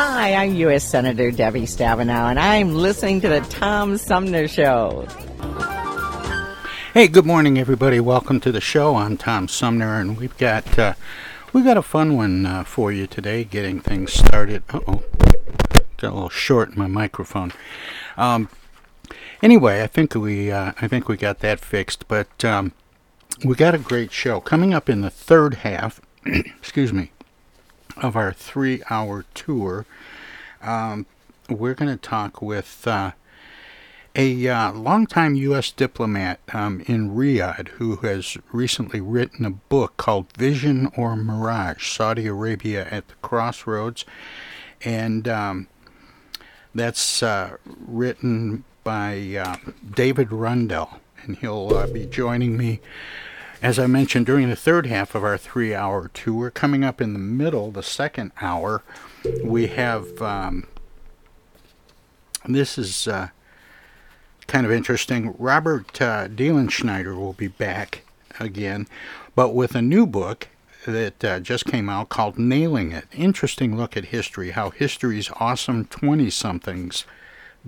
Hi, I'm U.S. Senator Debbie Stabenow, and I'm listening to the Tom Sumner Show. Hey, good morning, everybody. Welcome to the show. I'm Tom Sumner, and we've got uh, we've got a fun one uh, for you today. Getting things started. Oh, got a little short in my microphone. Um, anyway, I think we uh, I think we got that fixed. But um, we got a great show coming up in the third half. excuse me of our three hour tour, um, we're going to talk with uh, a uh, longtime U.S. diplomat um, in Riyadh who has recently written a book called Vision or Mirage Saudi Arabia at the Crossroads. And um, that's uh, written by uh, David Rundell. And he'll uh, be joining me as I mentioned during the third half of our three hour tour, coming up in the middle, the second hour, we have um, this is uh, kind of interesting. Robert uh, Dilenschneider will be back again, but with a new book that uh, just came out called Nailing It. Interesting look at history, how history's awesome 20 somethings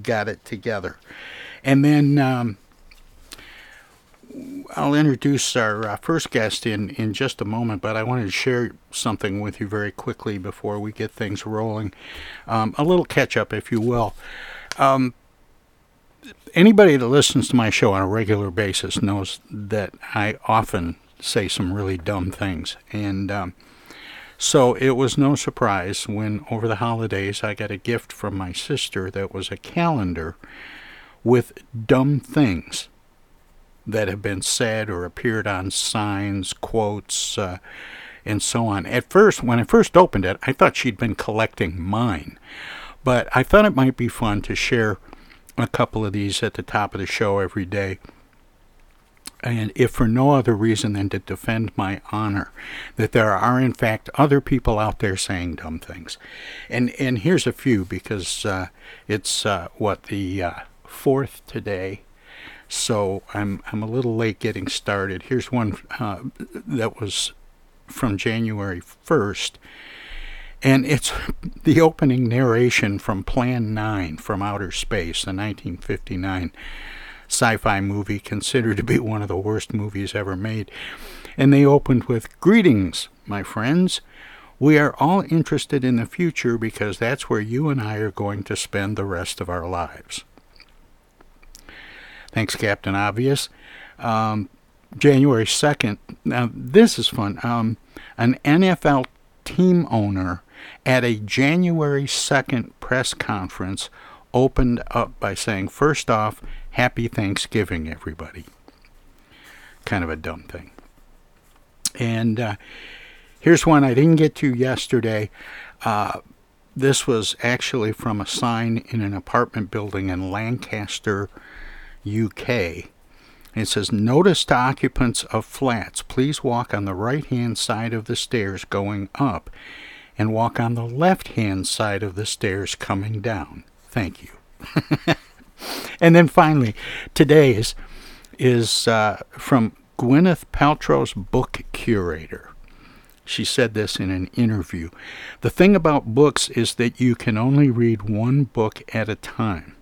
got it together. And then. Um, I'll introduce our uh, first guest in, in just a moment, but I wanted to share something with you very quickly before we get things rolling. Um, a little catch up, if you will. Um, anybody that listens to my show on a regular basis knows that I often say some really dumb things. And um, so it was no surprise when over the holidays I got a gift from my sister that was a calendar with dumb things that have been said or appeared on signs, quotes, uh, and so on. At first, when I first opened it, I thought she'd been collecting mine, but I thought it might be fun to share a couple of these at the top of the show every day. And if for no other reason than to defend my honor, that there are in fact other people out there saying dumb things, and and here's a few because uh, it's uh, what the uh, fourth today, so I'm I'm a little late getting started. Here's one uh, that was from January 1st, and it's the opening narration from Plan 9 from Outer Space, the 1959 sci-fi movie considered to be one of the worst movies ever made. And they opened with greetings, my friends. We are all interested in the future because that's where you and I are going to spend the rest of our lives. Thanks, Captain Obvious. Um, January 2nd. Now, this is fun. Um, an NFL team owner at a January 2nd press conference opened up by saying, First off, Happy Thanksgiving, everybody. Kind of a dumb thing. And uh, here's one I didn't get to yesterday. Uh, this was actually from a sign in an apartment building in Lancaster, UK. It says, Notice to occupants of flats, please walk on the right hand side of the stairs going up and walk on the left hand side of the stairs coming down. Thank you. and then finally, today's is uh, from Gwyneth Paltrow's book curator. She said this in an interview. The thing about books is that you can only read one book at a time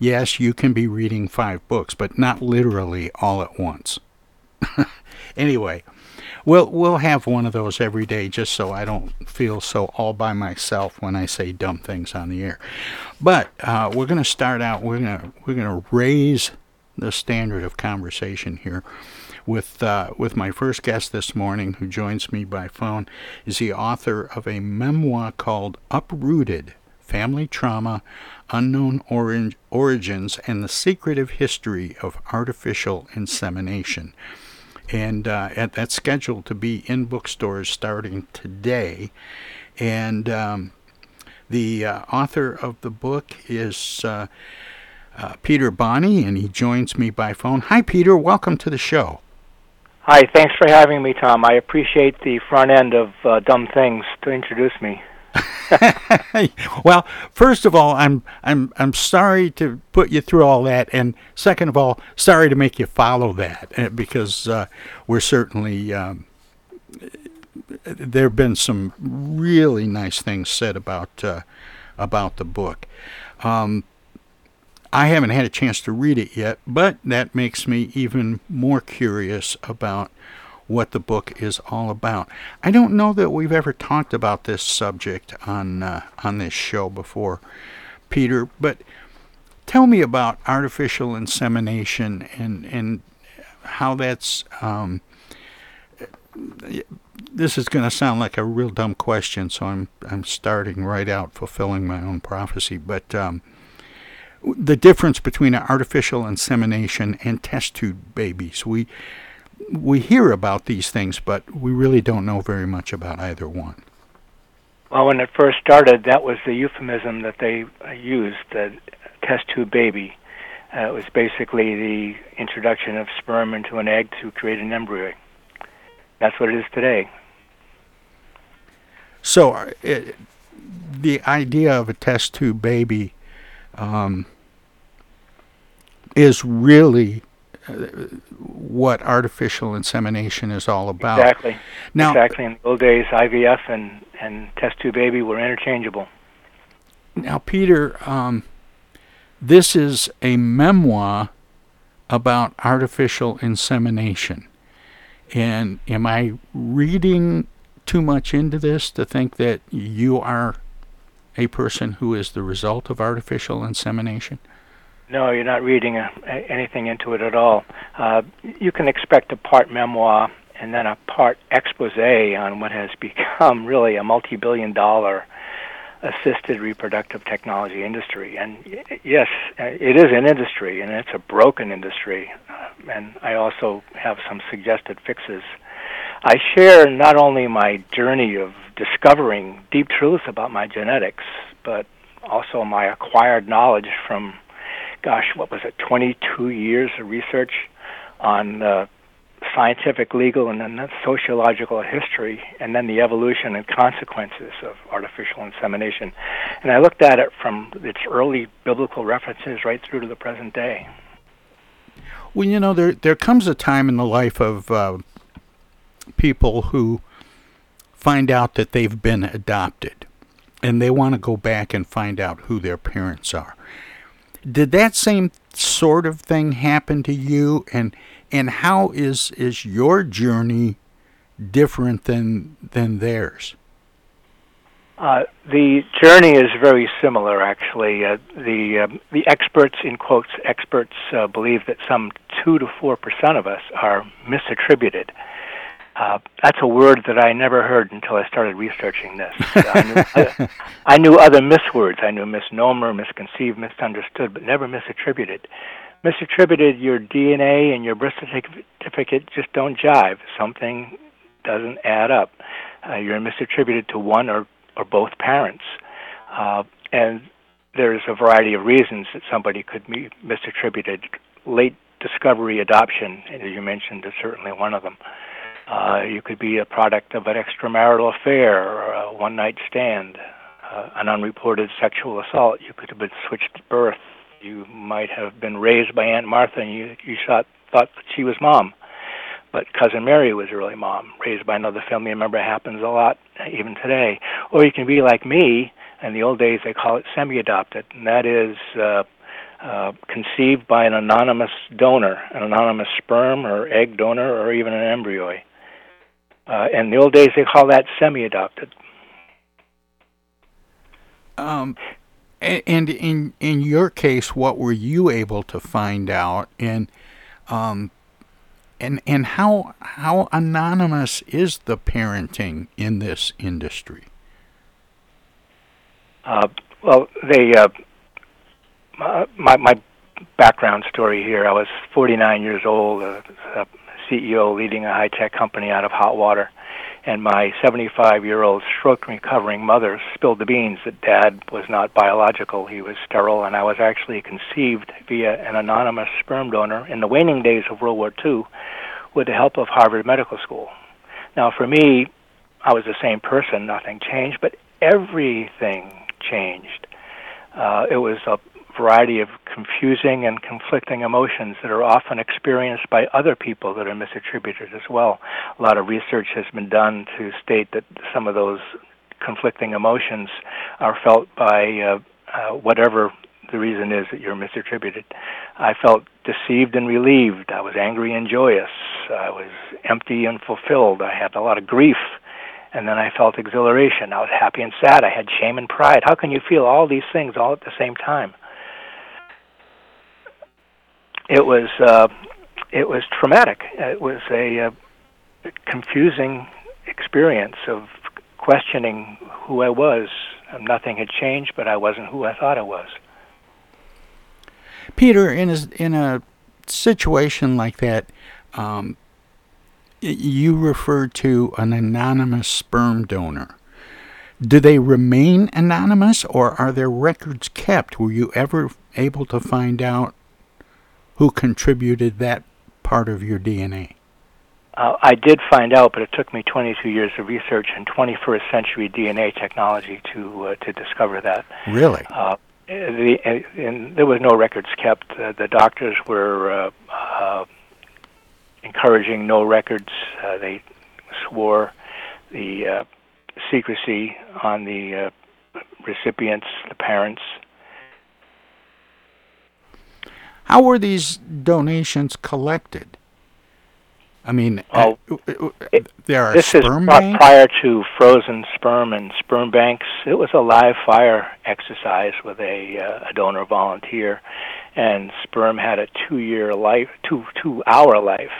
yes, you can be reading five books, but not literally all at once. anyway, we'll we'll have one of those every day just so I don't feel so all by myself when I say dumb things on the air. But uh, we're going to start out. We're going to we're to raise the standard of conversation here. With uh, with my first guest this morning, who joins me by phone, is the author of a memoir called "Uprooted: Family Trauma, Unknown Orig- Origins, and the Secretive History of Artificial Insemination." And uh, at, that's scheduled to be in bookstores starting today. And um, the uh, author of the book is uh, uh, Peter Boni, and he joins me by phone. Hi, Peter. Welcome to the show. Hi. Thanks for having me, Tom. I appreciate the front end of uh, Dumb Things to introduce me. well, first of all, I'm I'm I'm sorry to put you through all that, and second of all, sorry to make you follow that uh, because uh, we're certainly um, there have been some really nice things said about uh, about the book. Um, I haven't had a chance to read it yet, but that makes me even more curious about what the book is all about. I don't know that we've ever talked about this subject on uh, on this show before, Peter. But tell me about artificial insemination and and how that's. Um, this is going to sound like a real dumb question, so I'm I'm starting right out fulfilling my own prophecy. But um, the difference between artificial insemination and test tube babies, we we hear about these things, but we really don't know very much about either one. Well, when it first started, that was the euphemism that they used, the test tube baby. Uh, it was basically the introduction of sperm into an egg to create an embryo. That's what it is today. So, uh, it, the idea of a test tube baby um, is really what artificial insemination is all about. Exactly. Now, exactly. In the old days, IVF and and test tube baby were interchangeable. Now, Peter, um, this is a memoir about artificial insemination, and am I reading too much into this to think that you are a person who is the result of artificial insemination? No, you're not reading a, a, anything into it at all. Uh, you can expect a part memoir and then a part expose on what has become really a multi-billion dollar assisted reproductive technology industry. And yes, it is an industry, and it's a broken industry. Uh, and I also have some suggested fixes. I share not only my journey of discovering deep truths about my genetics, but also my acquired knowledge from gosh, what was it, 22 years of research on uh, scientific, legal, and then sociological history, and then the evolution and consequences of artificial insemination. And I looked at it from its early biblical references right through to the present day. Well, you know, there there comes a time in the life of uh, people who find out that they've been adopted, and they want to go back and find out who their parents are. Did that same sort of thing happen to you? And and how is is your journey different than than theirs? Uh, the journey is very similar, actually. Uh, the uh, the experts, in quotes, experts uh, believe that some two to four percent of us are misattributed. Uh, that's a word that I never heard until I started researching this. I, knew, I, I knew other miswords. I knew misnomer, misconceived, misunderstood, but never misattributed. Misattributed, your DNA and your birth certificate just don't jive. Something doesn't add up. Uh, you're misattributed to one or, or both parents. Uh, and there's a variety of reasons that somebody could be misattributed. Late discovery adoption, as you mentioned, is certainly one of them. Uh, you could be a product of an extramarital affair or a one night stand, uh, an unreported sexual assault. You could have been switched at birth. You might have been raised by Aunt Martha and you, you thought, thought that she was mom. But Cousin Mary was really mom, raised by another family member. happens a lot even today. Or you can be like me. In the old days, they call it semi adopted, and that is uh, uh, conceived by an anonymous donor, an anonymous sperm or egg donor, or even an embryo. Uh, in the old days, they call that semi-adopted. Um, And in in your case, what were you able to find out, and um, and and how how anonymous is the parenting in this industry? Uh, well, they uh, my my background story here. I was 49 years old, a CEO leading a high tech company out of hot water and my 75 year old stroke recovering mother spilled the beans that dad was not biological, he was sterile, and I was actually conceived via an anonymous sperm donor in the waning days of World War II with the help of Harvard Medical School. Now, for me, I was the same person, nothing changed, but everything changed. Uh, it was a variety of confusing and conflicting emotions that are often experienced by other people that are misattributed as well. A lot of research has been done to state that some of those conflicting emotions are felt by uh, uh, whatever the reason is that you're misattributed. I felt deceived and relieved. I was angry and joyous. I was empty and fulfilled. I had a lot of grief. And then I felt exhilaration. I was happy and sad. I had shame and pride. How can you feel all these things all at the same time? It was uh, it was traumatic. It was a uh, confusing experience of questioning who I was. Nothing had changed, but I wasn't who I thought I was. Peter, in a, in a situation like that, um, you referred to an anonymous sperm donor. Do they remain anonymous, or are their records kept? Were you ever able to find out who contributed that part of your DNA? Uh, I did find out, but it took me 22 years of research and 21st century DNA technology to uh, to discover that. Really? Uh, the, uh, and there was no records kept. Uh, the doctors were uh, uh, encouraging no records. Uh, they swore the uh, secrecy on the uh, recipients, the parents, How were these donations collected? I mean, oh, there are this sperm is banks? prior to frozen sperm and sperm banks. It was a live fire exercise with a, uh, a donor volunteer, and sperm had a two-year life, two two-hour life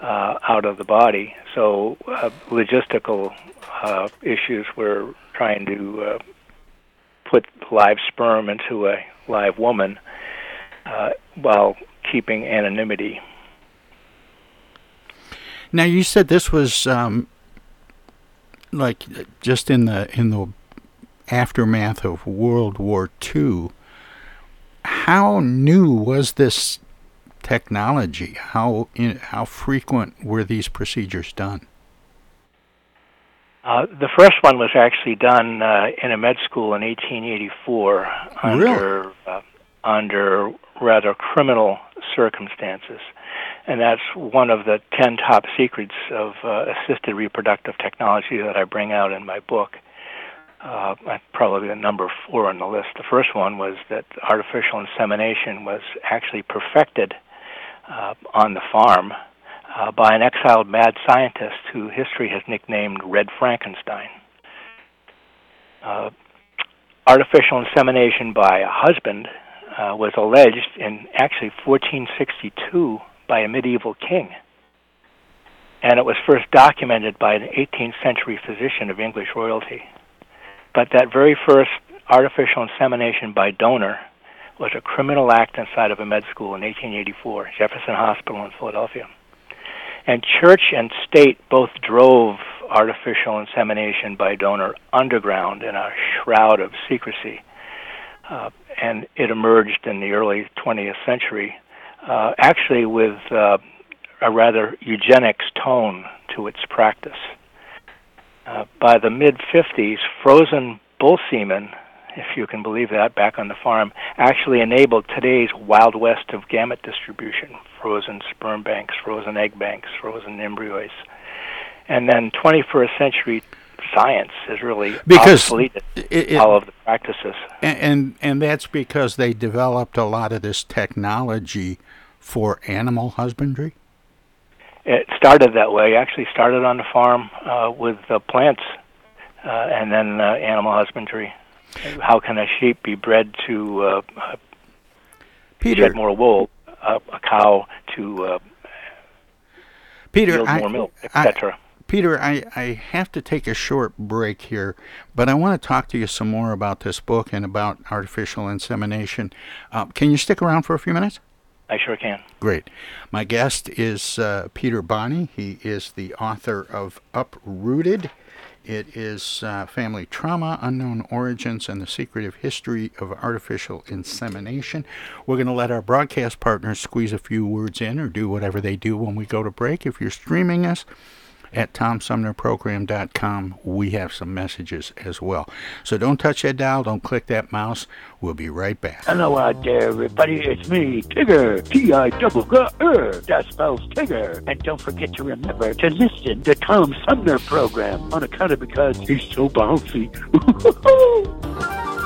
uh, out of the body. So uh, logistical uh, issues were trying to uh, put live sperm into a live woman uh, while keeping anonymity. Now you said this was um, like just in the in the aftermath of World War II. How new was this technology? How in, how frequent were these procedures done? Uh, the first one was actually done uh, in a med school in 1884 under really? uh, under rather criminal circumstances. And that's one of the 10 top secrets of uh, assisted reproductive technology that I bring out in my book. Uh, probably the number four on the list. The first one was that artificial insemination was actually perfected uh, on the farm uh, by an exiled mad scientist who history has nicknamed Red Frankenstein. Uh, artificial insemination by a husband uh, was alleged in actually 1462 by a medieval king. And it was first documented by an 18th century physician of English royalty. But that very first artificial insemination by donor was a criminal act inside of a med school in 1884, Jefferson Hospital in Philadelphia. And church and state both drove artificial insemination by donor underground in a shroud of secrecy. Uh, and it emerged in the early 20th century, uh, actually with uh, a rather eugenics tone to its practice. Uh, by the mid 50s, frozen bull semen, if you can believe that, back on the farm, actually enabled today's wild west of gamete distribution frozen sperm banks, frozen egg banks, frozen embryos. And then 21st century science has really because it, it, all of the practices. And, and and that's because they developed a lot of this technology for animal husbandry. It started that way. Actually, started on the farm uh, with uh, plants, uh, and then uh, animal husbandry. how can a sheep be bred to uh, Peter, shed more wool, uh, a cow to uh, Peter, I, more milk, etc. Peter, I, I have to take a short break here, but I want to talk to you some more about this book and about artificial insemination. Uh, can you stick around for a few minutes? I sure can. Great. My guest is uh, Peter Boni. He is the author of Uprooted. It is uh, Family Trauma, Unknown Origins, and the Secretive History of Artificial Insemination. We're going to let our broadcast partners squeeze a few words in or do whatever they do when we go to break. If you're streaming us, at TomSumnerProgram.com, we have some messages as well. So don't touch that dial, don't click that mouse. We'll be right back. Hello out there, everybody. It's me, Tigger. T-I double G R. That spells Tigger. And don't forget to remember to listen to Tom Sumner program on account of because he's so bouncy.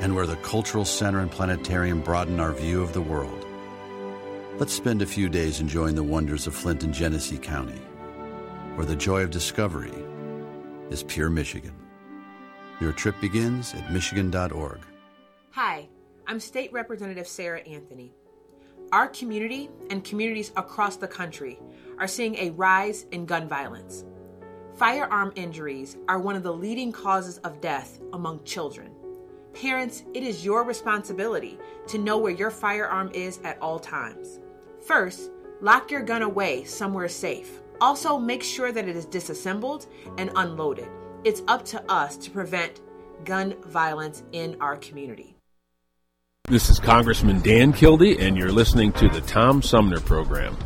and where the cultural center and planetarium broaden our view of the world. Let's spend a few days enjoying the wonders of Flint and Genesee County, where the joy of discovery is pure Michigan. Your trip begins at Michigan.org. Hi. I'm State Representative Sarah Anthony. Our community and communities across the country are seeing a rise in gun violence. Firearm injuries are one of the leading causes of death among children. Parents, it is your responsibility to know where your firearm is at all times. First, lock your gun away somewhere safe. Also, make sure that it is disassembled and unloaded. It's up to us to prevent gun violence in our community. This is Congressman Dan Kildee, and you're listening to the Tom Sumner Program.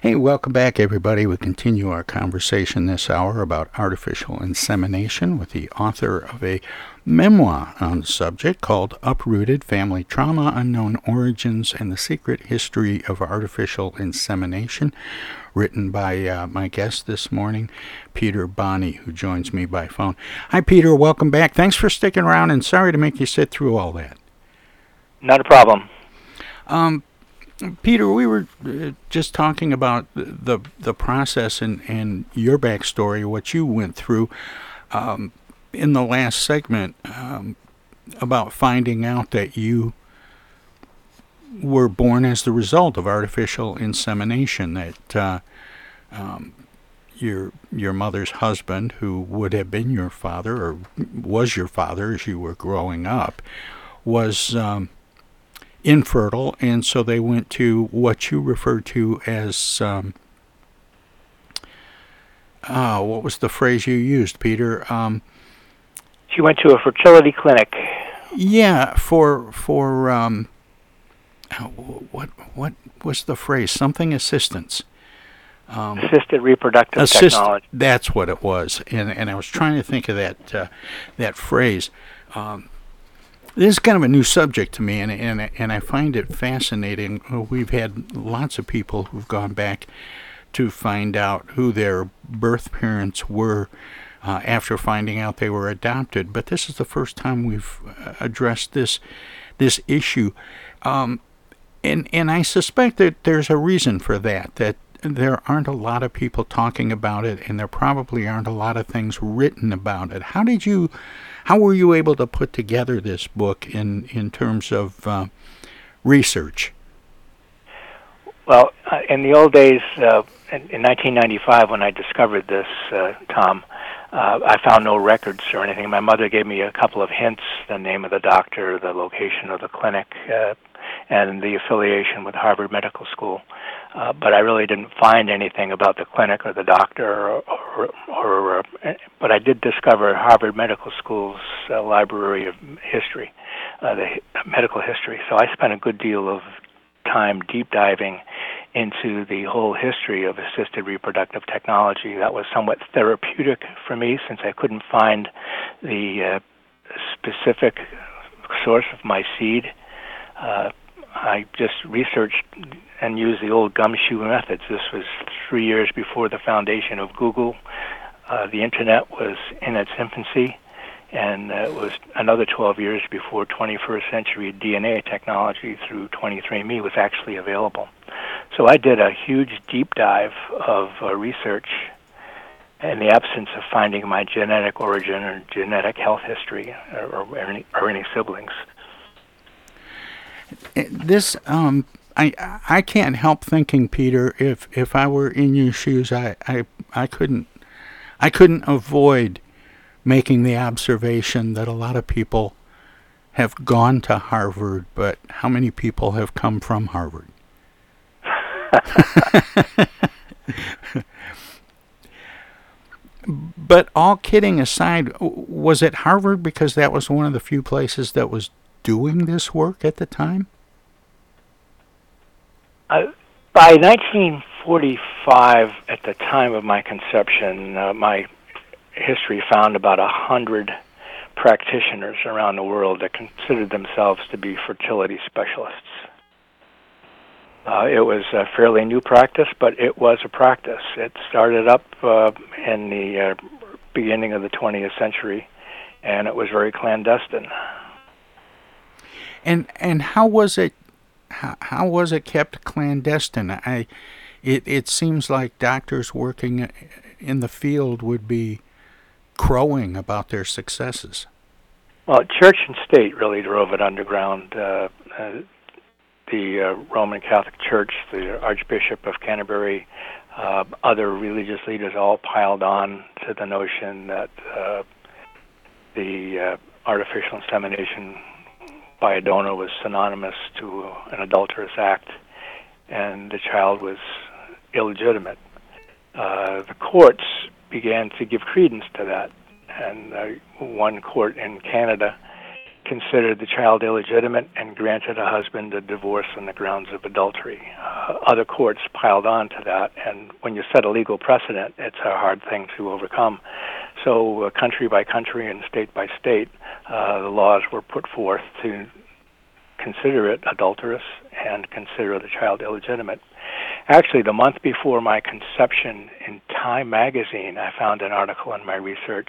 Hey, welcome back, everybody. We continue our conversation this hour about artificial insemination with the author of a memoir on the subject called Uprooted Family Trauma Unknown Origins and the Secret History of Artificial Insemination, written by uh, my guest this morning, Peter Boni, who joins me by phone. Hi, Peter. Welcome back. Thanks for sticking around, and sorry to make you sit through all that. Not a problem. Um, Peter, we were uh, just talking about the the process and, and your backstory, what you went through um, in the last segment um, about finding out that you were born as the result of artificial insemination. That uh, um, your your mother's husband, who would have been your father or was your father as you were growing up, was um, infertile, and so they went to what you refer to as um, uh, what was the phrase you used, Peter? Um, she went to a fertility clinic. Yeah, for for um, what what was the phrase? Something assistance. Um, assisted reproductive assist, technology. That's what it was, and and I was trying to think of that uh, that phrase. Um, this is kind of a new subject to me, and and and I find it fascinating. We've had lots of people who've gone back to find out who their birth parents were uh, after finding out they were adopted. But this is the first time we've uh, addressed this this issue, um, and and I suspect that there's a reason for that. That there aren't a lot of people talking about it, and there probably aren't a lot of things written about it. How did you? How were you able to put together this book in in terms of uh, research? Well, uh, in the old days, uh, in, in 1995, when I discovered this, uh, Tom, uh, I found no records or anything. My mother gave me a couple of hints: the name of the doctor, the location of the clinic, uh, and the affiliation with Harvard Medical School. Uh, but I really didn't find anything about the clinic or the doctor, or, or, or uh, but I did discover Harvard Medical School's uh, library of history, uh, the medical history. So I spent a good deal of time deep diving into the whole history of assisted reproductive technology. That was somewhat therapeutic for me since I couldn't find the uh, specific source of my seed. Uh, I just researched and used the old gumshoe methods. This was three years before the foundation of Google. Uh, the internet was in its infancy, and uh, it was another 12 years before 21st century DNA technology through 23andMe was actually available. So I did a huge deep dive of uh, research in the absence of finding my genetic origin or genetic health history or, or, any, or any siblings this um I I can't help thinking, Peter, if if I were in your shoes, I I I couldn't I couldn't avoid making the observation that a lot of people have gone to Harvard, but how many people have come from Harvard? But all kidding aside, was it Harvard because that was one of the few places that was doing this work at the time? Uh, by 1945, at the time of my conception, uh, my history found about a hundred practitioners around the world that considered themselves to be fertility specialists. Uh, it was a fairly new practice, but it was a practice. It started up uh, in the uh, beginning of the 20th century, and it was very clandestine. And and how was it? How, how was it kept clandestine? I, it it seems like doctors working in the field would be crowing about their successes. Well, church and state really drove it underground. Uh, uh, the uh, Roman Catholic Church, the Archbishop of Canterbury, uh, other religious leaders all piled on to the notion that uh, the uh, artificial insemination by a donor was synonymous to an adulterous act, and the child was illegitimate. Uh, the courts began to give credence to that, and uh, one court in Canada considered the child illegitimate and granted a husband a divorce on the grounds of adultery. Uh, other courts piled on to that, and when you set a legal precedent, it's a hard thing to overcome. So, uh, country by country and state by state, uh, the laws were put forth to consider it adulterous and consider the child illegitimate. Actually, the month before my conception in Time magazine, I found an article in my research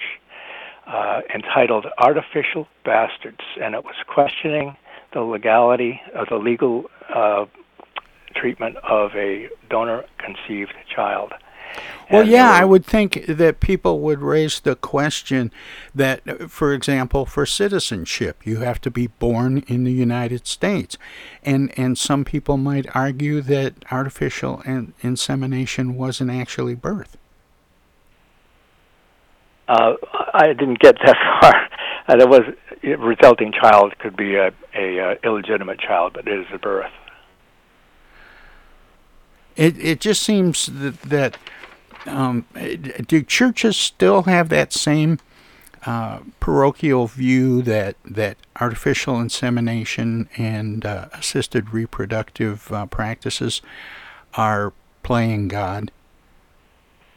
uh, entitled Artificial Bastards, and it was questioning the legality of the legal uh, treatment of a donor conceived child. Well, and yeah, I would think that people would raise the question that, for example, for citizenship, you have to be born in the United States, and and some people might argue that artificial insemination wasn't actually birth. Uh, I didn't get that far. Uh, there was a resulting child could be a, a uh, illegitimate child, but it is a birth. It it just seems that that um, do churches still have that same uh, parochial view that that artificial insemination and uh, assisted reproductive uh, practices are playing God?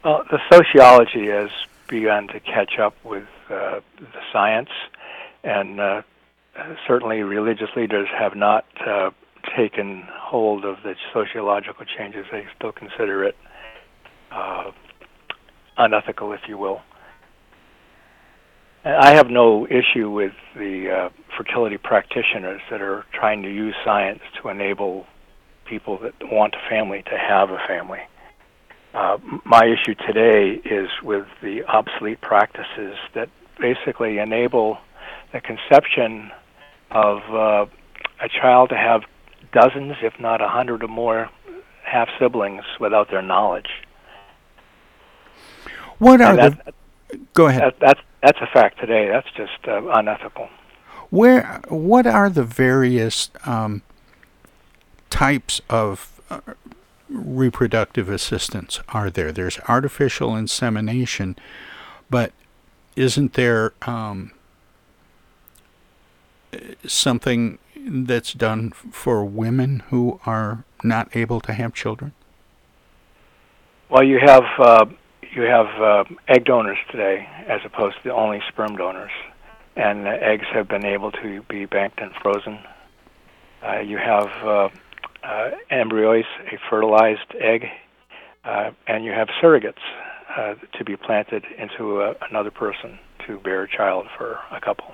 Well, the sociology has begun to catch up with uh, the science, and uh, certainly religious leaders have not uh, taken hold of the sociological changes. They still consider it uh, unethical, if you will. I have no issue with the uh, fertility practitioners that are trying to use science to enable people that want a family to have a family. Uh, my issue today is with the obsolete practices that basically enable the conception of uh, a child to have dozens, if not a hundred or more, half siblings without their knowledge. What are that, the? Go ahead. That, that's that's a fact today. That's just uh, unethical. Where? What are the various um, types of uh, reproductive assistance? Are there? There's artificial insemination, but isn't there um, something that's done for women who are not able to have children? Well, you have uh, you have uh, egg donors today as opposed to only sperm donors, and uh, eggs have been able to be banked and frozen. Uh, you have uh, uh, embryos, a fertilized egg, uh, and you have surrogates uh, to be planted into a, another person to bear a child for a couple.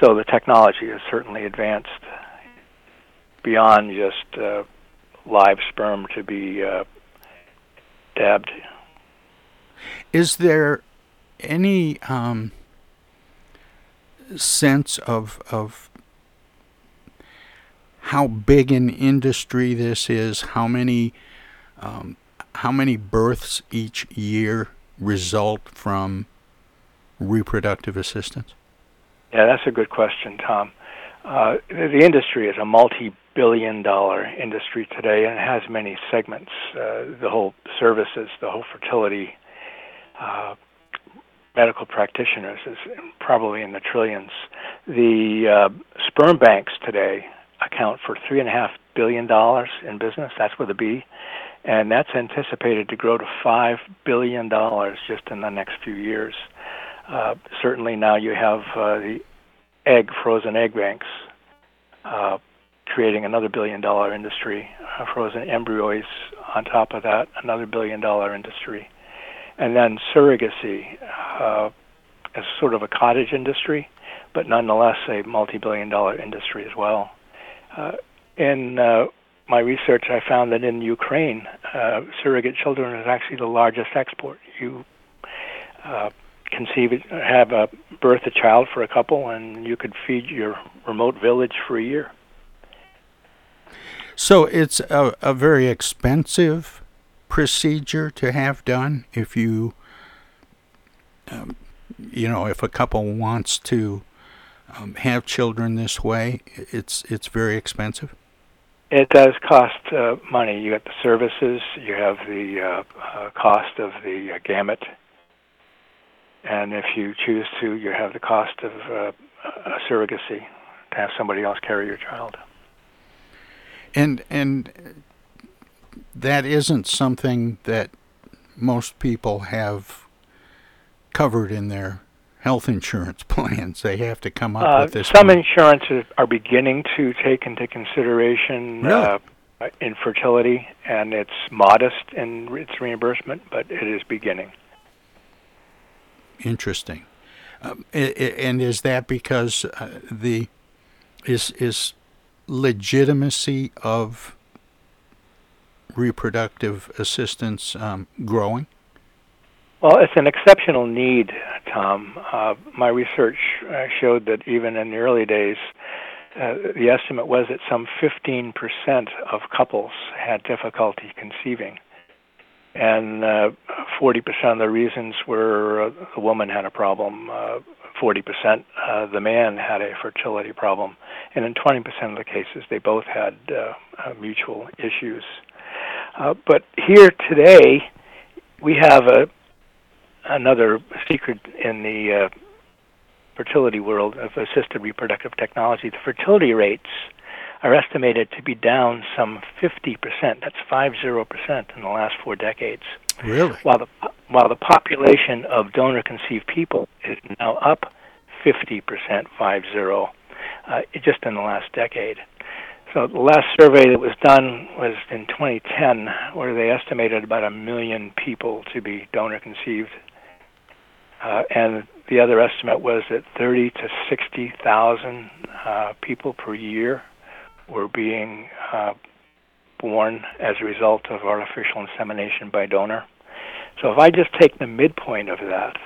So the technology has certainly advanced beyond just uh, live sperm to be uh, dabbed is there any um, sense of of how big an industry this is? How many um, how many births each year result from reproductive assistance? Yeah, that's a good question, Tom. Uh, the industry is a multi-billion dollar industry today and it has many segments. Uh, the whole services, the whole fertility uh, medical practitioners is probably in the trillions. The uh, sperm banks today account for three and a half billion dollars in business. That's with a B, and that's anticipated to grow to five billion dollars just in the next few years. Uh, certainly, now you have uh, the egg frozen egg banks. Uh, creating another billion dollar industry, uh, frozen embryos on top of that, another billion dollar industry and then surrogacy uh, is sort of a cottage industry, but nonetheless a multi-billion dollar industry as well. Uh, in uh, my research, I found that in Ukraine, uh, surrogate children is actually the largest export. You conceive have a birth a child for a couple, and you could feed your remote village for a year. So it's a, a very expensive procedure to have done if you um, you know if a couple wants to um, have children this way it's it's very expensive? It does cost uh, money. You get the services you have the uh, uh, cost of the uh, gamete and if you choose to you have the cost of uh, a surrogacy to have somebody else carry your child. And and that isn't something that most people have covered in their health insurance plans. They have to come up Uh, with this. some insurances are beginning to take into consideration Really? uh, infertility, and it's modest in its reimbursement, but it is beginning. Interesting. Um, and is that because uh, the is is legitimacy of reproductive assistance um, growing? Well, it's an exceptional need, Tom. Uh, my research uh, showed that even in the early days, uh, the estimate was that some 15% of couples had difficulty conceiving. And uh, 40% of the reasons were uh, the woman had a problem, uh, 40% uh, the man had a fertility problem, and in 20% of the cases, they both had uh, uh, mutual issues. Uh, but here today, we have a another secret in the uh, fertility world of assisted reproductive technology. The fertility rates are estimated to be down some 50%. That's 50% in the last four decades. Really? While the while the population of donor conceived people is now up 50%, 50, uh, just in the last decade. So the last survey that was done was in 2010, where they estimated about a million people to be donor conceived, uh, and the other estimate was that 30 to 60,000 uh, people per year were being uh, born as a result of artificial insemination by donor. So if I just take the midpoint of that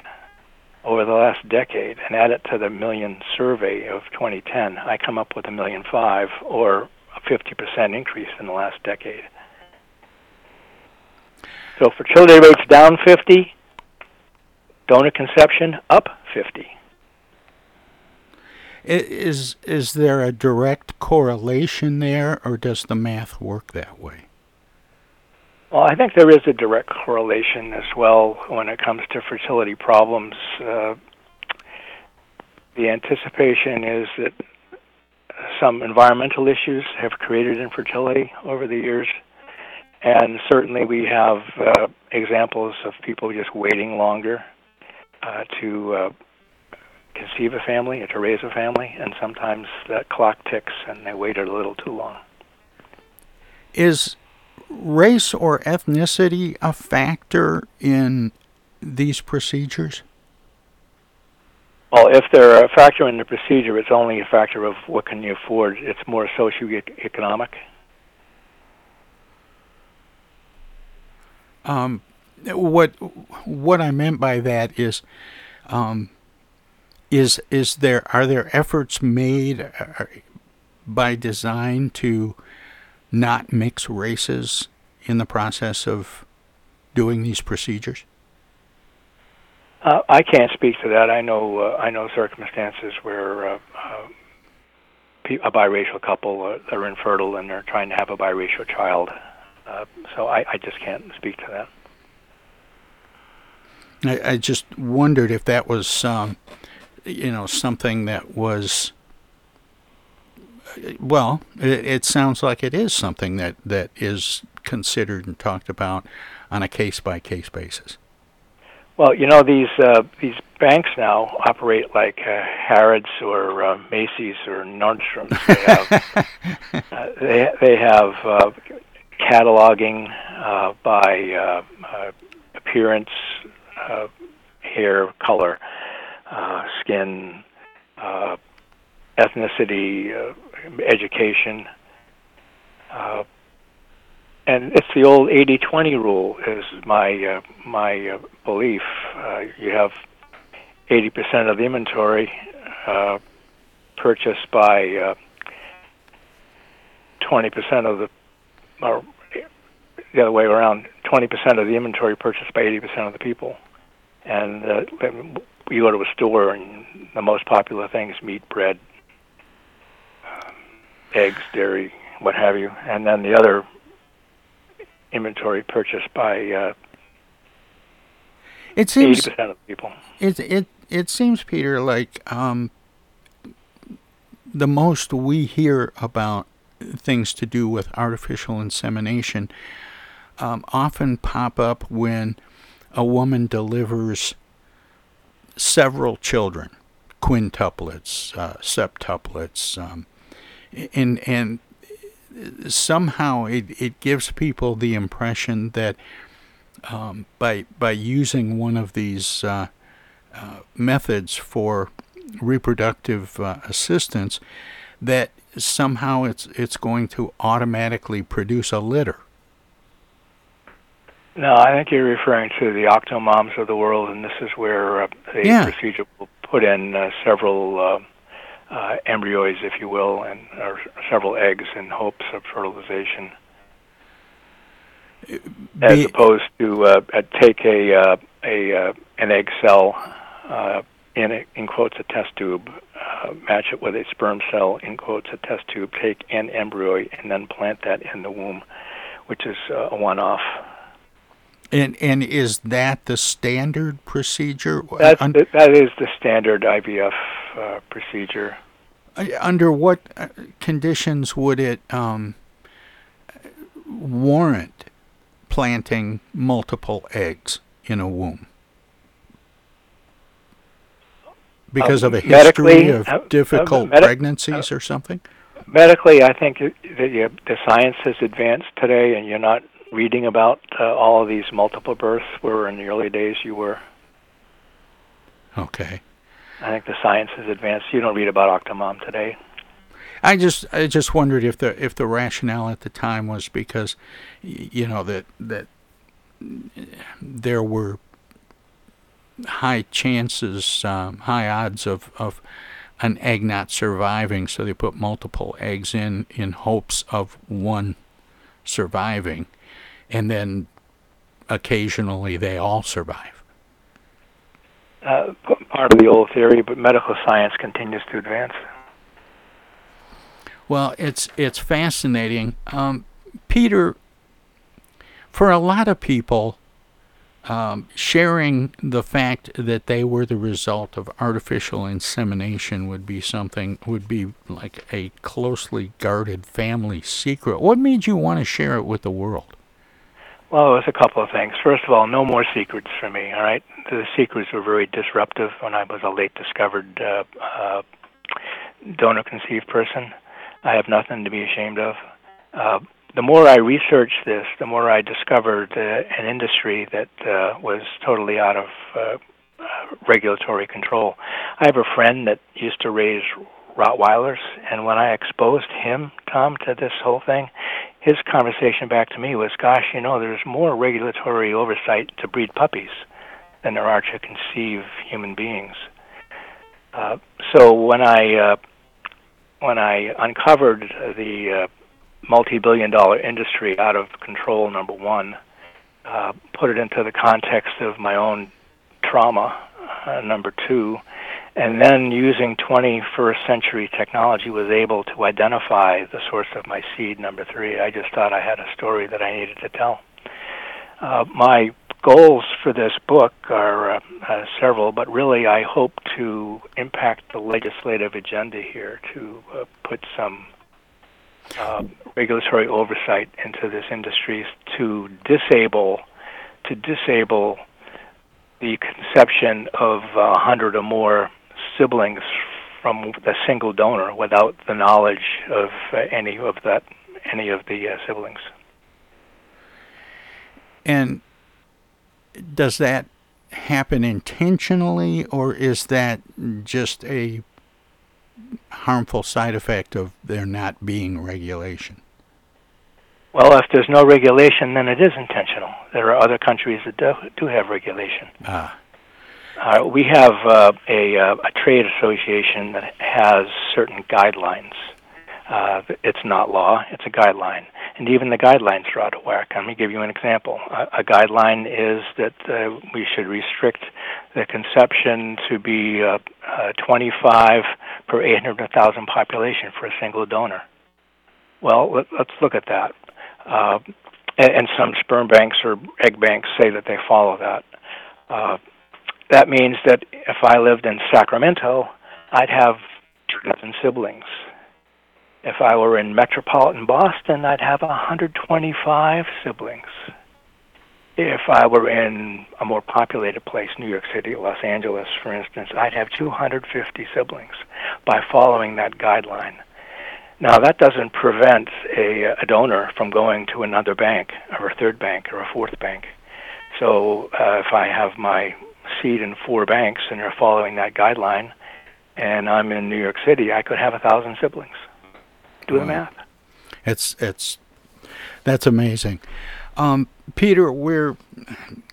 over the last decade and add it to the million survey of 2010, I come up with a million five, or a 50% increase in the last decade. So fertility rates down 50, donor conception up 50. Is is there a direct correlation there, or does the math work that way? Well, I think there is a direct correlation as well when it comes to fertility problems. Uh, the anticipation is that some environmental issues have created infertility over the years, and certainly we have uh, examples of people just waiting longer uh, to uh, conceive a family, or to raise a family, and sometimes that clock ticks and they waited a little too long. Is race or ethnicity a factor in these procedures? Well, if they're a factor in the procedure, it's only a factor of what can you afford. It's more socioeconomic. Um, what what I meant by that is, um, is is there are there efforts made uh, by design to not mix races in the process of doing these procedures? Uh, I can't speak to that. I know uh, I know circumstances where uh, uh, a biracial couple uh, are infertile and they're trying to have a biracial child. Uh, so I, I just can't speak to that. I, I just wondered if that was, um, you know, something that was. Well, it, it sounds like it is something that, that is considered and talked about on a case by case basis. Well, you know these uh, these banks now operate like uh, Harrods or uh, Macy's or Nordstrom's. They have uh, they they have uh, cataloging uh, by uh, uh, appearance, uh, hair color, uh, skin, uh, ethnicity, uh, education. Uh, and it's the old 80-20 rule is my uh, my uh, belief. Uh, you have 80% of the inventory uh, purchased by uh, 20% of the, or the other way around, 20% of the inventory purchased by 80% of the people. And uh, you go to a store and the most popular things meat, bread, uh, eggs, dairy, what have you, and then the other inventory purchased by uh, It seems eighty percent of people. It it it seems, Peter, like um, the most we hear about things to do with artificial insemination um, often pop up when a woman delivers several children, quintuplets, uh, septuplets, um, and and somehow it, it gives people the impression that um, by by using one of these uh, uh, methods for reproductive uh, assistance, that somehow it's it's going to automatically produce a litter. No, I think you're referring to the octomoms of the world, and this is where uh, the Yeah. procedure will put in uh, several uh, uh, embryos, if you will, and or several eggs in hopes of fertilization, as opposed to uh, take a uh, a uh, an egg cell uh, in a, in quotes a test tube, uh, match it with a sperm cell in quotes a test tube, take an embryo, and then plant that in the womb, which is uh, a one-off. And and is that the standard procedure? The, that is the standard IVF uh, procedure. Uh, under what uh, conditions would it um, warrant planting multiple eggs in a womb? Because Uh, of a history of uh, uh, difficult medi- pregnancies or something? Medically, I think that the science has advanced today, and you're not reading about uh, all of these multiple births where in the early days you were. Okay. I think the science has advanced. You don't read about Octomom today. I just I just wondered if the if the rationale at the time was because you know that that there were high chances, um, high odds of of an egg not surviving, so they put multiple eggs in in hopes of one surviving, and then occasionally they all survive. Uh, part of the old theory, but medical science continues to advance. Well, it's it's fascinating, um, Peter. For a lot of people, um, sharing the fact that they were the result of artificial insemination would be something would be like a closely guarded family secret. What made you want to share it with the world? Well, it was a couple of things. First of all, no more secrets for me. All right, the secrets were very disruptive when I was a late discovered uh, uh, donor conceived person. I have nothing to be ashamed of. Uh, the more I researched this, the more I discovered uh, an industry that uh, was totally out of uh, regulatory control. I have a friend that used to raise Rottweilers, and when I exposed him, Tom, to this whole thing, his conversation back to me was, "Gosh, you know, there's more regulatory oversight to breed puppies than there are to conceive human beings." Uh, so when I uh, when I uncovered the uh, multi-billion-dollar industry out of control, number one, uh, put it into the context of my own trauma, uh, number two, and then using 21st century technology was able to identify the source of my seed, number three. I just thought I had a story that I needed to tell. Uh, my goals for this book are uh, uh, several, but really I hope to impact the legislative agenda here to uh, put some uh, regulatory oversight into this industry to disable to disable the conception of a hundred or more siblings from the single donor without the knowledge of uh, any of that any of the uh, siblings. And does that happen intentionally, or is that just a harmful side effect of there not being regulation? Well, if there's no regulation, then it is intentional. There are other countries that do, do have regulation. Ah. Uh, we have uh, a, uh, a trade association that has certain guidelines. Uh, it's not law; it's a guideline, and even the guidelines are out of whack. Let me give you an example. A, a guideline is that uh, we should restrict the conception to be uh, uh, 25 per 800,000 population for a single donor. Well, let, let's look at that. Uh, and, and some sperm banks or egg banks say that they follow that. That means that if I lived in Sacramento, I'd have two dozen siblings. If I were in metropolitan Boston, I'd have 125 siblings. If I were in a more populated place, New York City, Los Angeles, for instance, I'd have 250 siblings by following that guideline. Now, that doesn't prevent a, a donor from going to another bank, or a third bank, or a fourth bank. So, uh, if I have my seed in four banks and they're following that guideline, and I'm in New York City, I could have a thousand siblings. Do the math. It's it's that's amazing. Um, Peter, we're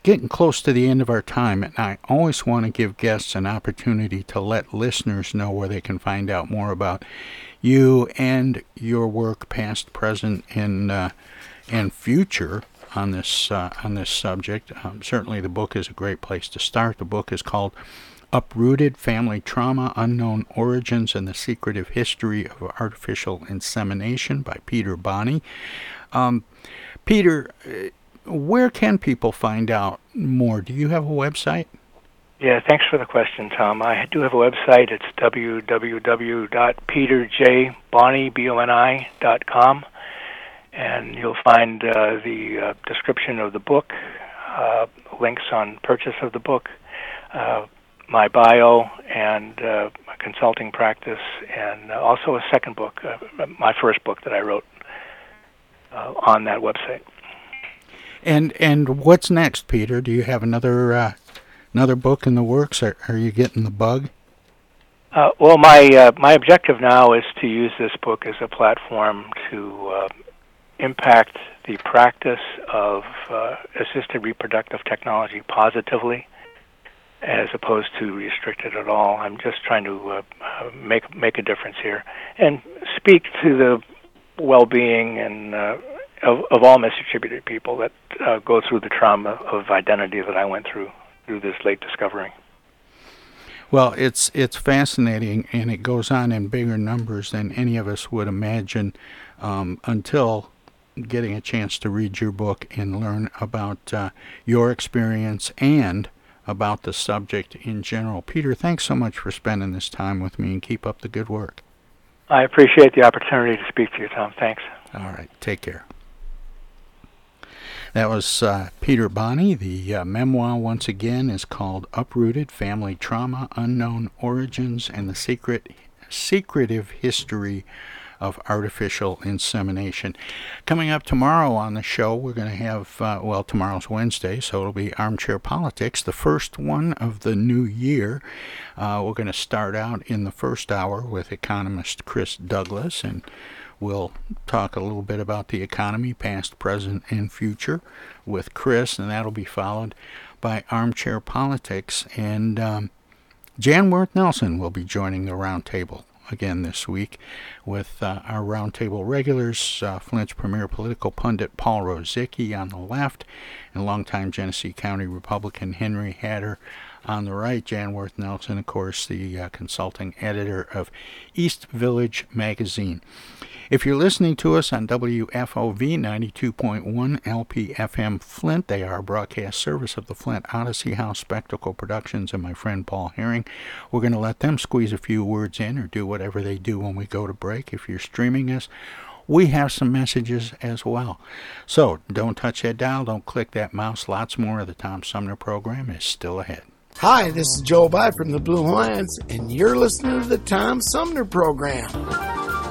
getting close to the end of our time, and I always want to give guests an opportunity to let listeners know where they can find out more about you and your work, past, present, and uh, and future on this uh, on this subject. Um, certainly, the book is a great place to start. The book is called Uprooted Family Trauma Unknown Origins and the Secretive History of Artificial Insemination by Peter Boni. Um, Peter, uh, where can people find out more? Do you have a website? Yeah, thanks for the question, Tom. I do have a website. It's www.peterjboni.com, and you'll find uh, the uh, description of the book, uh, links on purchase of the book, uh, my bio and uh, my consulting practice, and also a second book, uh, my first book that I wrote uh, on that website. And and what's next, Peter? Do you have another uh, another book in the works? Or are you getting the bug? Uh, well, my uh, my objective now is to use this book as a platform to uh, impact the practice of uh, assisted reproductive technology positively as opposed to restricted at all. I'm just trying to uh, make make a difference here and speak to the well-being and uh, of, of all misattributed people that uh, go through the trauma of identity that I went through through this late discovery. Well, it's it's fascinating, and it goes on in bigger numbers than any of us would imagine um, until getting a chance to read your book and learn about uh, your experience and about the subject in general. Peter, thanks so much for spending this time with me and keep up the good work. I appreciate the opportunity to speak to you, Tom. Thanks. All right. Take care. That was uh, Peter Boni. The uh, memoir, once again, is called Uprooted Family Trauma Unknown Origins and the Secret Secretive History of artificial insemination. Coming up tomorrow on the show, we're going to have, uh, well, tomorrow's Wednesday, so it'll be Armchair Politics, the first one of the new year. Uh, we're going to start out in the first hour with economist Chris Douglas, and we'll talk a little bit about the economy, past, present, and future with Chris, and that'll be followed by Armchair Politics. And um, Jan Worth Nelson will be joining the roundtable again this week with uh, our roundtable regulars, uh, Flint's premier political pundit Paul Rozycki on the left, and longtime Genesee County Republican Henry Hatter on the right. Jan Worth Nelson, of course, the uh, consulting editor of East Village Magazine. If you're listening to us on WFOV 92.1 LPFM Flint, they are a broadcast service of the Flint Odyssey House Spectacle Productions and my friend Paul Herring. We're going to let them squeeze a few words in or do whatever they do when we go to break. If you're streaming us, we have some messages as well. So don't touch that dial, don't click that mouse. Lots more of the Tom Sumner program is still ahead. Hi, this is Joe By from the Blue Lions, and you're listening to the Tom Sumner program.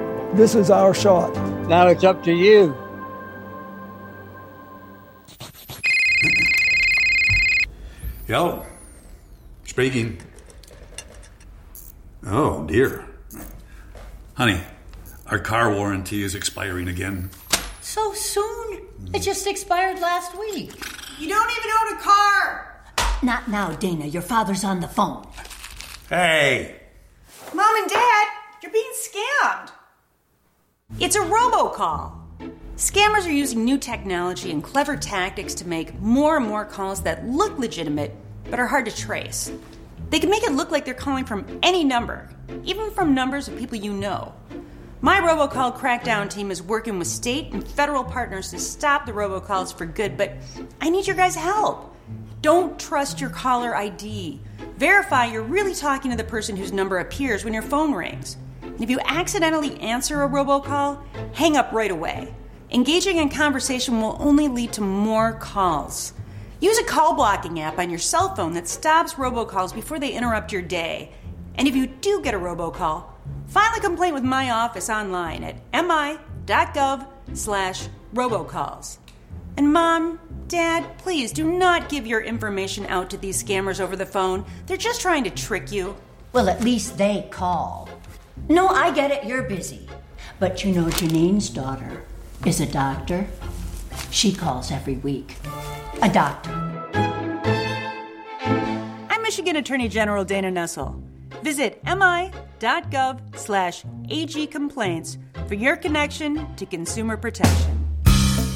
This is our shot. Now it's up to you. Yo, speaking. Oh dear. Honey, our car warranty is expiring again. So soon? It hmm. just expired last week. You don't even own a car! Not now, Dana. Your father's on the phone. Hey! Mom and Dad, you're being scammed. It's a robocall. Scammers are using new technology and clever tactics to make more and more calls that look legitimate but are hard to trace. They can make it look like they're calling from any number, even from numbers of people you know. My robocall crackdown team is working with state and federal partners to stop the robocalls for good, but I need your guys' help. Don't trust your caller ID. Verify you're really talking to the person whose number appears when your phone rings. If you accidentally answer a robocall, hang up right away. Engaging in conversation will only lead to more calls. Use a call blocking app on your cell phone that stops robocalls before they interrupt your day. And if you do get a robocall, file a complaint with my office online at mi.gov slash robocalls. And mom, dad, please do not give your information out to these scammers over the phone. They're just trying to trick you. Well, at least they call. No, I get it. You're busy. But you know, Janine's daughter is a doctor. She calls every week. A doctor. I'm Michigan Attorney General Dana Nessel. Visit mi.gov slash agcomplaints for your connection to consumer protection.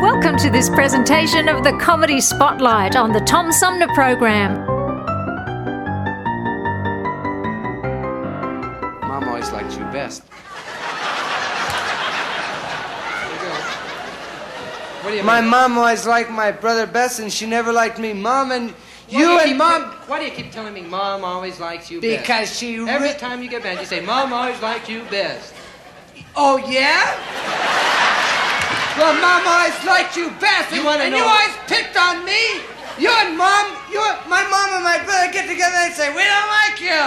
Welcome to this presentation of the Comedy Spotlight on the Tom Sumner Program. Mom always liked you best. My mom always liked my brother best, and she never liked me. Mom and you, do and mom. te- why do you keep telling me Mom always likes you best? Because she Every time you get mad, you say Mom always liked you best. Oh yeah. Well, mom always liked you best, You and, you always picked on me. You and mom, you, my mom and my brother get together and say we don't like you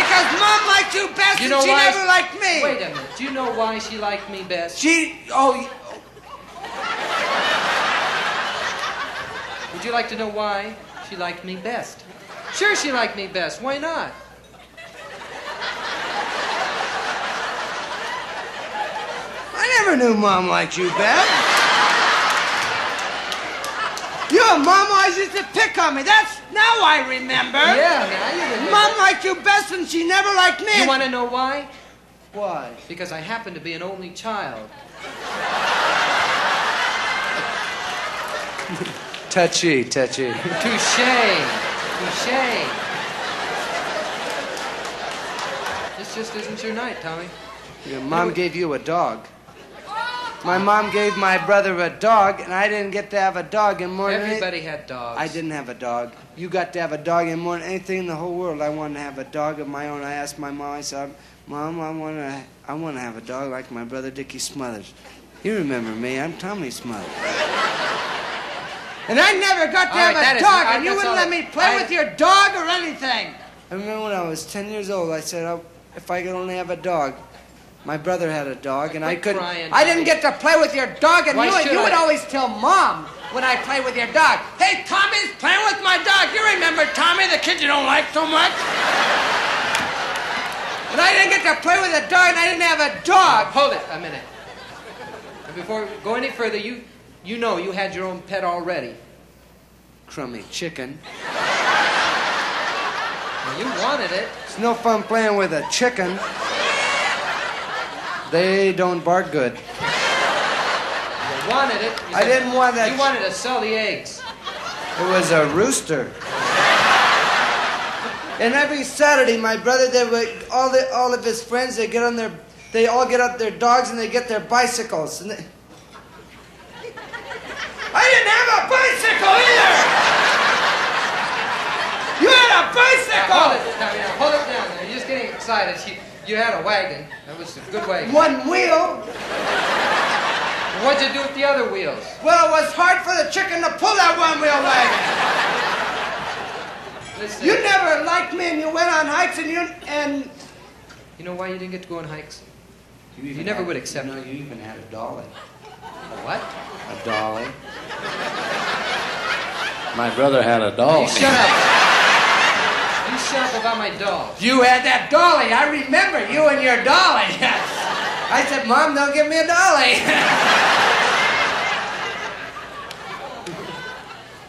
because mom liked you best, You and she never liked me. Wait a minute. Do you know why she liked me best? She, oh, Would you like to know why she liked me best? Sure, she liked me best. Why not? Never knew mom liked you best. You and mom always used to pick on me. That's now I remember. Yeah, now you remember. Mom liked you best, and she never liked me. You want to know why? Why? Because I happen to be an only child. Touchy, touchy. Touche. Touche. This just isn't your night, Tommy. Your mom gave you a dog. My mom gave my brother a dog, and I didn't get to have a dog in more Everybody had dogs. I didn't have a dog. You got to have a dog in more than anything in the whole world. I wanted to have a dog of my own. I asked my mom. I said, "Mom, I want to, I want to have a dog like my brother Dickie Smothers." You remember me? I'm Tommy Smothers. And I never got to All have right, a is- dog, I- and you wouldn't let me play I- with your dog or anything. I remember when I was 10 years old, I said, oh, if I could only have a dog. My brother had a dog, and I couldn't. I didn't get to play with your dog, and Why you, you would always tell mom when I play with your dog, "Hey, Tommy's playing with my dog." You remember Tommy, the kid you don't like so much? but I didn't get to play with a dog, and I didn't have a dog. Hold it a minute. Before we go any further, you you know you had your own pet already. Crummy chicken. Well, you wanted it. It's no fun playing with a chicken. They don't bark good. You wanted it. You I didn't want that You wanted to sell the eggs. It was a rooster. And every Saturday, my brother, they would, all the all of his friends, they get on their, they all get up their dogs and they get their bicycles. And they, I didn't have a bicycle either. You had a Now, bicycle. hold it. Now, now, hold it down. Now, You're just getting excited. You, you had a wagon. That was a good wagon. One wheel. What'd you do with the other wheels? Well, it was hard for the chicken to pull that one wheel wagon. Listen. You never liked me, and you went on hikes, and you and You know why you didn't get to go on hikes? you, You never would accept No, it. you even had a dolly. A what? A dolly. My brother had a doll. You shut up. Shut about my dolls. You had that dolly. I remember you and your dolly. I said, Mom, don't give me a dolly.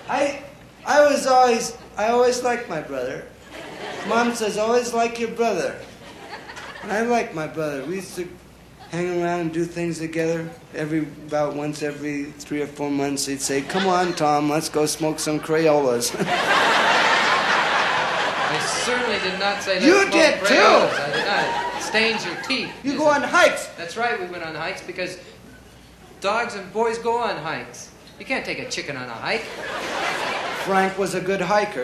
I, I was always, I always liked my brother. Mom says, always like your brother. And I like my brother. We used to hang around and do things together. Every about once every three or four months, he'd say, "Come on, Tom, let's go smoke some Crayolas." I certainly did not say that. You did, too. I did not. It stains your teeth. you go on hikes. That's right, we went on hikes because dogs and boys go on hikes. You can't take a chicken on a hike. Frank was a good hiker.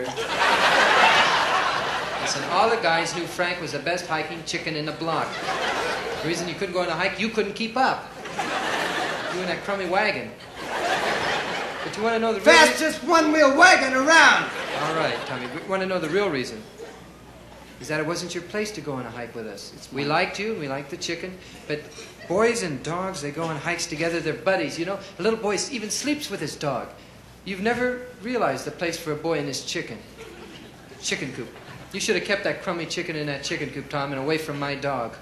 Listen, all the guys knew Frank was the best hiking chicken in the block. The reason you couldn't go on a hike, you couldn't keep up. You in that crummy wagon. But you want to know the real reason? Fastest one-wheel wagon around. All right, Tommy. We want to know the real reason. Is that it wasn't your place to go on a hike with us. we liked you and we liked the chicken, but boys and dogs, they go on hikes together. They're buddies, you know. A little boy even sleeps with his dog. You've never realized the place for a boy and his chicken. Chicken coop. You should have kept that crummy chicken in that chicken coop, Tom, and away from my dog.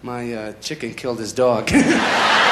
My uh, chicken killed his dog.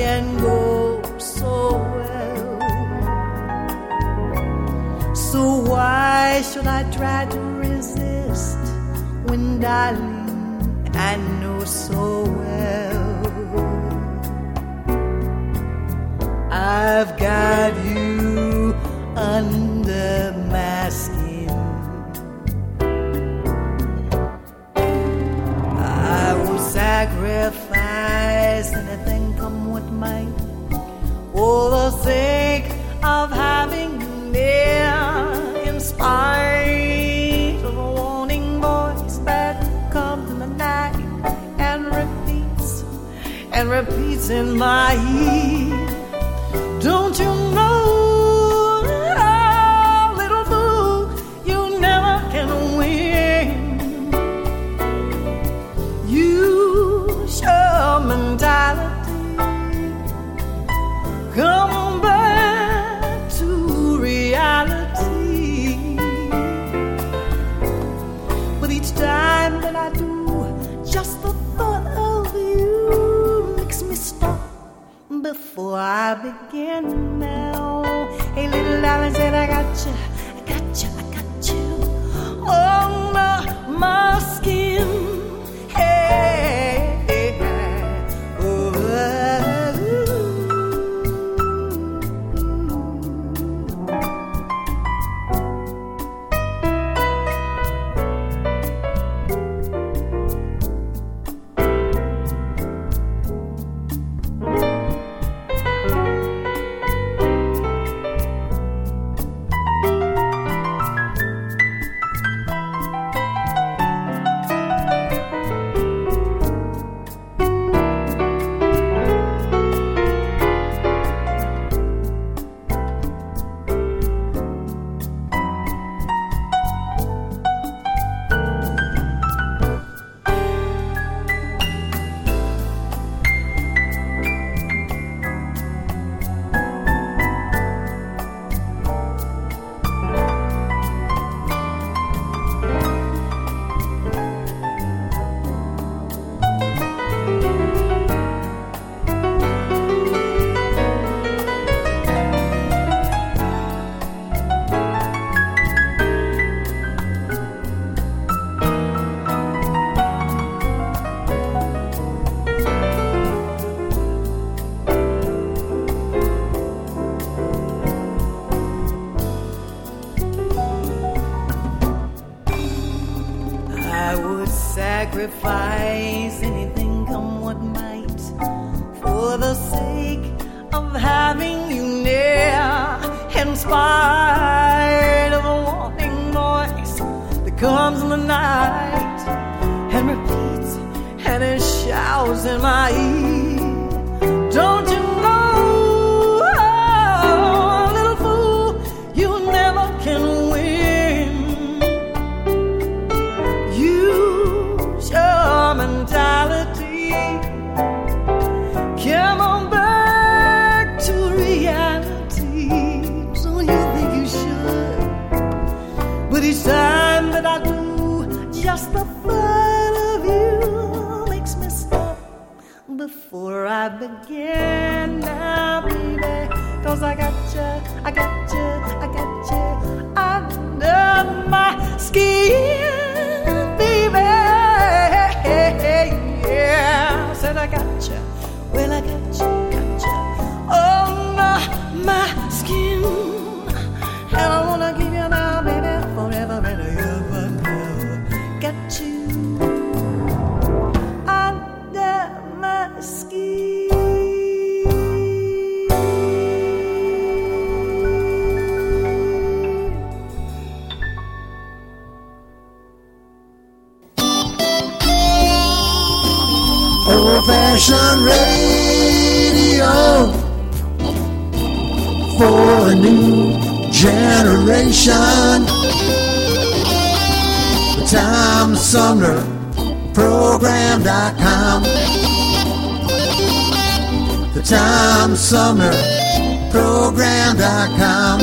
Can go so well. So why should I try to resist when, darling, I know so well I've got in my ear. Don't you before I begin now. Hey, little darling, said I got you, I got you, I got you on my, my before I begin now, baby. Cause I got you, I got you, I got you under my skin, Old radio for a new generation. The Tom Sumner Program.com. The Tom Sumner Program.com.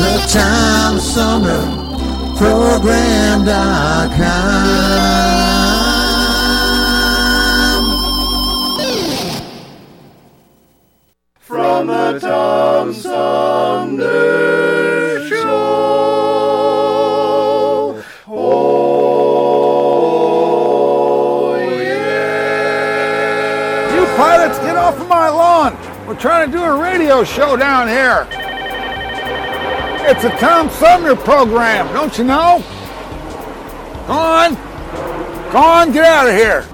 The Tom Sumner Program.com. Tom Sumner Show. Oh, yeah. You pilots, get off of my lawn. We're trying to do a radio show down here. It's a Tom Sumner program, don't you know? Go on. Go on, get out of here.